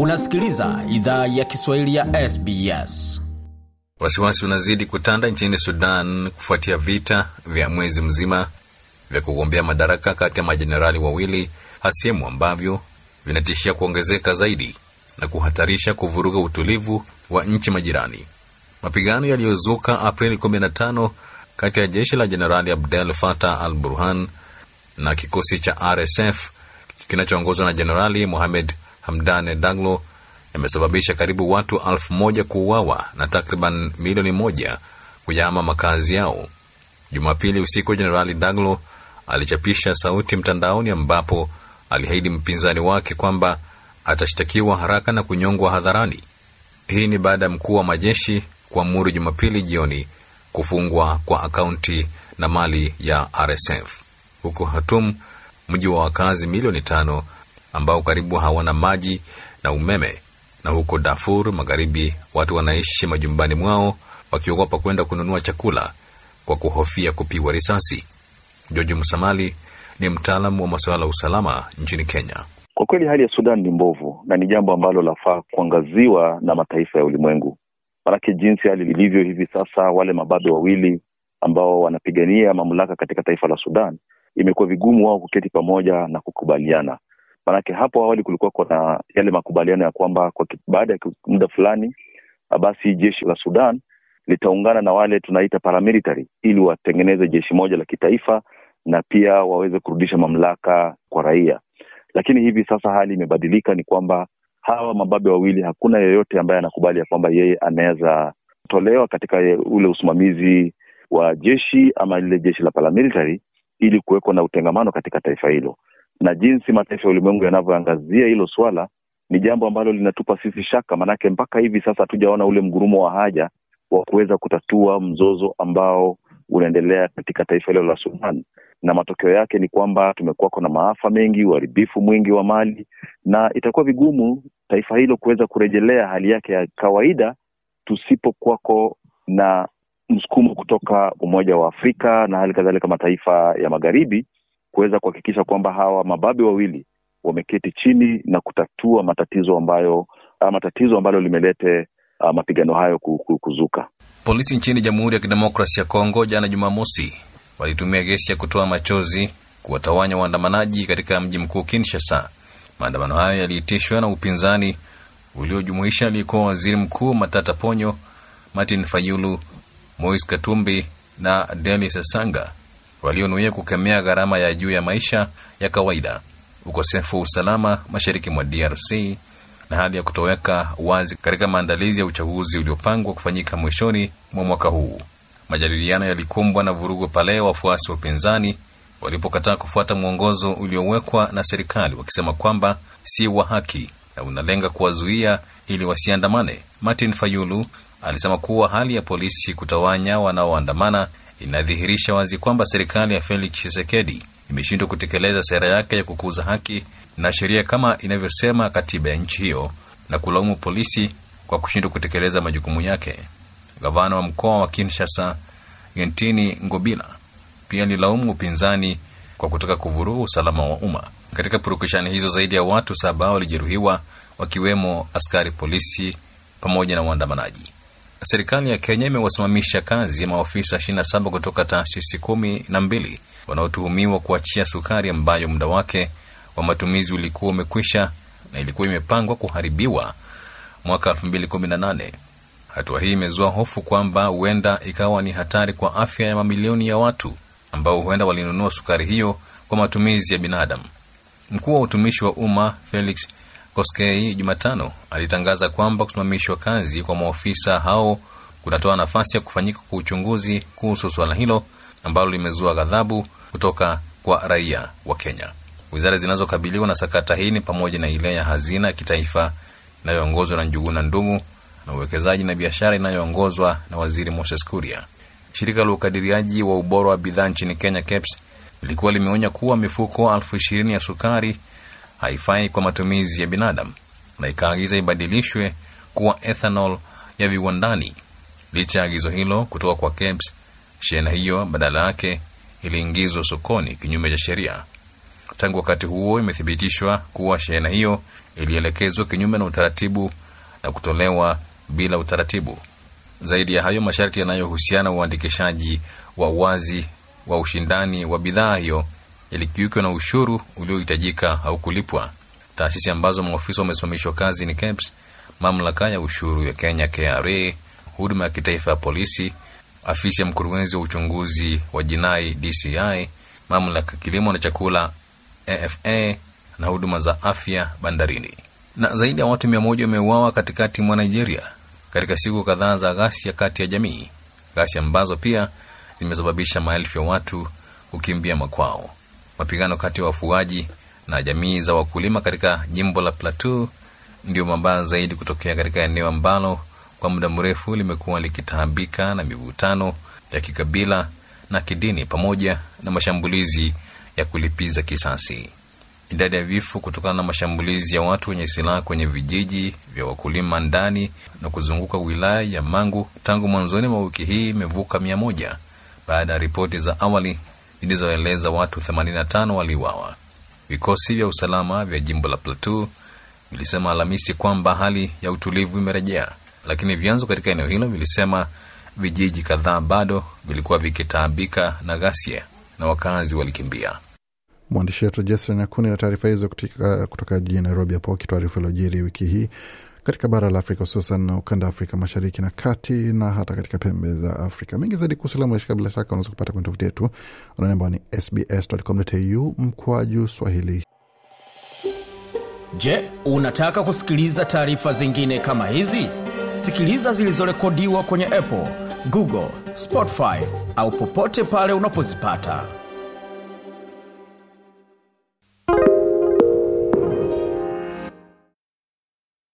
Unasikiliza idhaa ya Kiswahili ya SBS. Wasiwasi unazidi kutanda nchini Sudan kufuatia vita vya mwezi mzima vya kugombea madaraka kati ya majenerali wawili hasimu ambavyo vinatishia kuongezeka zaidi na kuhatarisha kuvuruga utulivu wa nchi majirani. Mapigano yaliyozuka Aprili 15 kati ya jeshi la Jenerali Abdel Fattah al Burhan na kikosi cha RSF kinachoongozwa na Jenerali Mohamed Hamdan Daglo yamesababisha karibu watu elfu moja kuuawa na takriban milioni moja kuyama makazi yao. Jumapili usiku, Jenerali Daglo alichapisha sauti mtandaoni ambapo aliahidi mpinzani wake kwamba atashtakiwa haraka na kunyongwa hadharani. Hii ni baada ya mkuu wa majeshi kuamuru Jumapili jioni kufungwa kwa akaunti na mali ya RSF. Huko Hatum, mji wa wakazi milioni tano ambao karibu hawana maji na umeme, na huko Darfur Magharibi, watu wanaishi majumbani mwao wakiogopa kwenda kununua chakula kwa kuhofia kupigwa risasi. George Musamali ni mtaalamu wa masuala ya usalama nchini Kenya. Kwa kweli hali ya Sudan ni mbovu na ni jambo ambalo lafaa kuangaziwa na mataifa ya ulimwengu, manake jinsi hali ilivyo hivi sasa, wale mababe wawili ambao wanapigania mamlaka katika taifa la Sudan, imekuwa vigumu wao kuketi pamoja na kukubaliana. Manake hapo awali kulikuwa kuna yale makubaliano ya kwamba kwa baada ya muda fulani, basi jeshi la Sudan litaungana na wale tunaita paramilitary ili watengeneze jeshi moja la kitaifa na pia waweze kurudisha mamlaka kwa raia. Lakini hivi sasa hali imebadilika, ni kwamba hawa mababe wawili, hakuna yeyote ambaye anakubali ya kwamba yeye anaweza tolewa katika ule usimamizi wa jeshi ama lile jeshi la paramilitary ili kuwekwa na utengamano katika taifa hilo. Na jinsi mataifa ya ulimwengu yanavyoangazia hilo swala ni jambo ambalo linatupa sisi shaka, maanake mpaka hivi sasa hatujaona ule mgurumo wa haja wa kuweza kutatua mzozo ambao unaendelea katika taifa hilo la Sudan, na matokeo yake ni kwamba tumekuwako na maafa mengi, uharibifu mwingi wa mali, na itakuwa vigumu taifa hilo kuweza kurejelea hali yake ya kawaida tusipokuwako na msukumo kutoka Umoja wa Afrika na hali kadhalika mataifa ya magharibi kuweza kuhakikisha kwamba hawa mababe wawili wameketi chini na kutatua matatizo ambayo matatizo ambalo limelete uh, mapigano hayo kuzuka. Polisi nchini Jamhuri ya Kidemokrasi ya Kongo jana Jumamosi walitumia gesi ya kutoa machozi kuwatawanya waandamanaji katika mji mkuu Kinshasa. Maandamano hayo yaliitishwa na upinzani uliojumuisha aliyekuwa waziri mkuu Matata Ponyo, Martin Fayulu, Moise Katumbi na Denis Sasanga, walionuia kukemea gharama ya juu ya maisha ya kawaida, ukosefu wa usalama mashariki mwa DRC na hali ya kutoweka wazi katika maandalizi ya uchaguzi uliopangwa kufanyika mwishoni mwa mwaka huu. Majadiliano yalikumbwa na vurugu pale wafuasi wa upinzani walipokataa kufuata mwongozo uliowekwa na serikali, wakisema kwamba si wa haki na unalenga kuwazuia ili wasiandamane. Martin Fayulu alisema kuwa hali ya polisi kutawanya wanaoandamana inadhihirisha wazi kwamba serikali ya Felix Tshisekedi imeshindwa kutekeleza sera yake ya kukuza haki na sheria kama inavyosema katiba ya nchi hiyo na kulaumu polisi kwa kushindwa kutekeleza majukumu yake. Gavana wa mkoa wa Kinshasa Gentini Ngobila pia alilaumu upinzani kwa kutaka kuvuruga usalama wa umma. Katika purukushani hizo, zaidi ya watu saba walijeruhiwa wakiwemo askari polisi pamoja na waandamanaji. Serikali ya Kenya imewasimamisha kazi ya maofisa 27 kutoka taasisi kumi na mbili wanaotuhumiwa kuachia sukari ambayo muda wake wa matumizi ulikuwa umekwisha na ilikuwa imepangwa kuharibiwa mwaka 2018. Hatua hii imezua hofu kwamba huenda ikawa ni hatari kwa afya ya mamilioni ya watu ambao huenda walinunua sukari hiyo kwa matumizi ya binadamu. Mkuu wa utumishi wa umma Felix Koskei Jumatano alitangaza kwamba kusimamishwa kazi kwa maofisa hao kunatoa nafasi ya kufanyika kwa uchunguzi kuhusu suala hilo ambalo limezua ghadhabu kutoka kwa raia wa Kenya. Wizara zinazokabiliwa na sakata hii ni pamoja na ile ya hazina ya kitaifa inayoongozwa na Njuguna Ndung'u na uwekezaji na biashara inayoongozwa na waziri Moses Kuria. Shirika la ukadiriaji wa ubora wa bidhaa nchini Kenya, KEBS, lilikuwa limeonya kuwa mifuko elfu ishirini ya sukari haifai kwa matumizi ya binadamu na ikaagiza ibadilishwe kuwa ethanol ya viwandani. Licha ya agizo hilo kutoka kwa KEBS, shehena hiyo badala yake iliingizwa sokoni kinyume cha sheria. Tangu wakati huo imethibitishwa kuwa shehena hiyo ilielekezwa kinyume na utaratibu na kutolewa bila utaratibu. Zaidi ya hayo, masharti yanayohusiana uandikishaji wa wazi wa ushindani wa bidhaa hiyo yalikiukwa na ushuru uliohitajika au kulipwa. Taasisi ambazo maofisa wamesimamishwa kazi ni KEBS, mamlaka ya ushuru ya Kenya KRA, huduma ya kitaifa ya polisi, afisi ya mkurugenzi wa uchunguzi wa jinai DCI, mamlaka ya kilimo na chakula AFA na huduma za afya bandarini. Na zaidi ya watu mia moja wameuawa katikati mwa Nigeria katika siku kadhaa za ghasia kati ya jamii, ghasia ambazo pia zimesababisha maelfu ya watu kukimbia makwao. Mapigano kati ya wafugaji na jamii za wakulima katika jimbo la Plateau ndio mabaya zaidi kutokea katika eneo ambalo kwa muda mrefu limekuwa likitaabika na mivutano ya kikabila na kidini pamoja na mashambulizi ya kulipiza kisasi. Idadi ya vifo kutokana na mashambulizi ya watu wenye silaha kwenye vijiji vya wakulima ndani na kuzunguka wilaya ya Mangu tangu mwanzoni mwa wiki hii imevuka mia moja baada ya ripoti za awali zilizoeleza watu 85 waliuawa. Vikosi vya usalama vya jimbo la Plateau vilisema Alhamisi kwamba hali ya utulivu imerejea, lakini vyanzo katika eneo hilo vilisema vijiji kadhaa bado vilikuwa vikitaabika na ghasia na wakazi walikimbia. Mwandishi wetu Jason Nyakuni na taarifa hizo kutoka, kutoka jijini Nairobi, hapo akituarifu ilojiri wiki hii katika bara la Afrika hususan ukanda wa Afrika mashariki na kati na hata katika pembe za Afrika. Mengi zaidi kuhusu Lamu bila shaka unaweza kupata kwenye tovuti yetu anwani ambao ni sbs.com.au mkwaju Swahili. Je, unataka kusikiliza taarifa zingine kama hizi? Sikiliza zilizorekodiwa kwenye Apple, Google, Spotify au popote pale unapozipata.